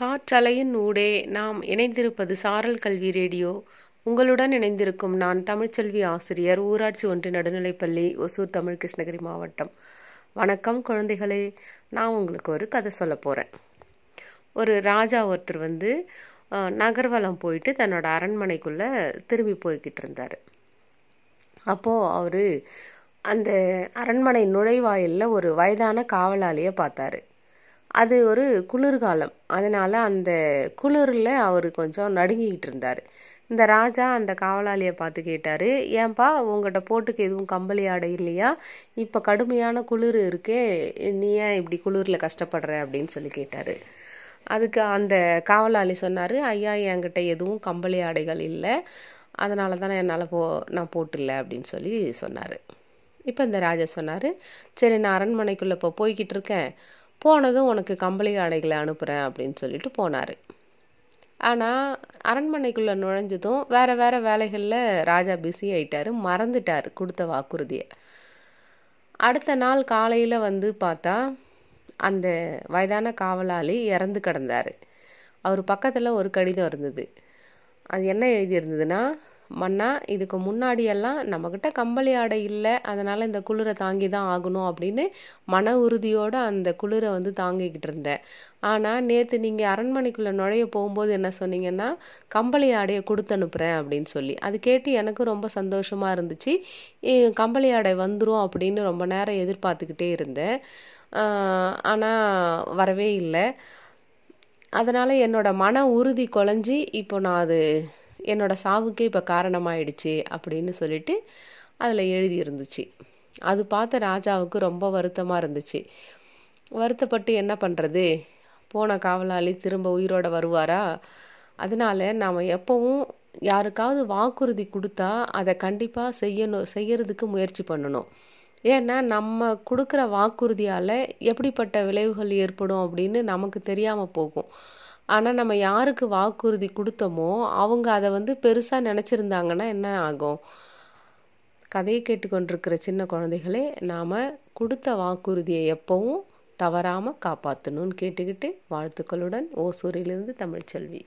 காற்றலையின் ஊடே நாம் இணைந்திருப்பது சாரல் கல்வி ரேடியோ. உங்களுடன் இணைந்திருக்கும் நான் தமிழ்ச்செல்வி ஆசிரியர் ஊராட்சி ஒன்றிய நடுநிலைப்பள்ளி ஒசூர் தமிழ் கிருஷ்ணகிரி மாவட்டம். வணக்கம் குழந்தைகளே. நான் உங்களுக்கு ஒரு கதை சொல்ல போகிறேன் ஒரு ராஜா ஒருத்தர் வந்து நகர்வலம் போயிட்டு தன்னோட அரண்மனைக்குள்ளே திரும்பி போய்கிட்டு இருந்தார். அப்போது அவர் அந்த அரண்மனை நுழைவாயிலில் ஒரு வயதான காவலாளியை பார்த்தாரு. அது ஒரு குளிர்காலம். அதனால் அந்த குளிரில் அவர் கொஞ்சம் நடுங்கிக்கிட்டு இருந்தார். இந்த ராஜா அந்த காவலாளியை பார்த்து கேட்டார் ஏன்பா உங்கள்கிட்ட போட்டுக்கு எதுவும் கம்பளி ஆடை இல்லையா? இப்போ கடுமையான குளிர் இருக்கே நீ ஏன் இப்படி குளிரில் கஷ்டப்படுற? அப்படின்னு சொல்லி கேட்டார். அதுக்கு அந்த காவலாளி சொன்னார் ஐயா என்கிட்ட எதுவும் கம்பளி ஆடைகள் இல்லை. அதனால தான் என்னால் போ நான் போட்டில்ல அப்படின்னு சொல்லி சொன்னார். இப்போ இந்த ராஜா சொன்னார் சரி நான் அரண்மனைக்குள்ளே இப்போ போய்கிட்டு இருக்கேன். போனதும் உனக்கு கம்பளி ஆடைகளை அனுப்புகிறேன் அப்படின்னு சொல்லிட்டு போனார். ஆனால் அரண்மனைக்குள்ளே நுழைஞ்சதும் வேறு வேறு வேலைகளில் ராஜா பிஸி ஆயிட்டார் மறந்துட்டார் கொடுத்த வாக்குறுதியை. அடுத்த நாள் காலையில் வந்து பார்த்தா அந்த வயதான காவலாளி இறந்து கிடந்தார். அவர் பக்கத்தில் ஒரு கடிதம் இருந்தது. அது என்ன எழுதியிருந்ததுன்னா மன்னா இதுக்கு முன்னாடியெல்லாம் நம்மக்கிட்ட கம்பளி ஆடை இல்லை அதனால் இந்த குளிரை தாங்கி தான் ஆகணும் அப்படின்னு மன உறுதியோடு அந்த குளிரை வந்து தாங்கிக்கிட்டு இருந்தேன். ஆனால் நேற்று நீங்கள் அரண்மனைக்குள்ளே நுழைய போகும்போது என்ன சொன்னீங்கன்னா கம்பளி ஆடையை கொடுத்து அனுப்புகிறேன் அப்படின்னு சொல்லி. அது கேட்டு எனக்கு ரொம்ப சந்தோஷமாக இருந்துச்சு. கம்பளி ஆடை வந்துடும் அப்படின்னு ரொம்ப நேரம் எதிர்பார்த்துக்கிட்டே இருந்தேன். ஆனால் வரவே இல்லை. அதனால் என்னோடய மன உறுதி குலைஞ்சி இப்போ நான் அது என்னோடய சாவுக்கே இப்போ காரணமாயிடுச்சு அப்படின்னு சொல்லிட்டு அதில் எழுதி இருந்துச்சு அது பார்த்த ராஜாவுக்கு ரொம்ப வருத்தமாக இருந்துச்சு. வருத்தப்பட்டு என்ன பண்ணுறது போன காவலாளி திரும்ப உயிரோட வருவாரா? அதனால நாம் எப்போவும் யாருக்காவது வாக்குறுதி கொடுத்தா அதை கண்டிப்பாக செய்யணும் செய்யறதுக்கு முயற்சி பண்ணணும். ஏன்னா நம்ம கொடுக்குற வாக்குறுதியால் எப்படிப்பட்ட விளைவுகள் ஏற்படும் அப்படின்னு நமக்கு தெரியாமல் போகும். ஆனால் நம்ம யாருக்கு வாக்குறுதி கொடுத்தோமோ அவங்க அதை வந்து பெருசாக நினச்சிருந்தாங்கன்னா என்ன ஆகும்? கதையை கேட்டுக்கொண்டிருக்கிற சின்ன குழந்தைகளே நாம் கொடுத்த வாக்குறுதியை எப்பவும் தவறாமல் காப்பாற்றணும்னு கேட்டுக்கிட்டு வாழ்த்துக்களுடன் ஓசூரிலிருந்து தமிழ்ச்செல்வி.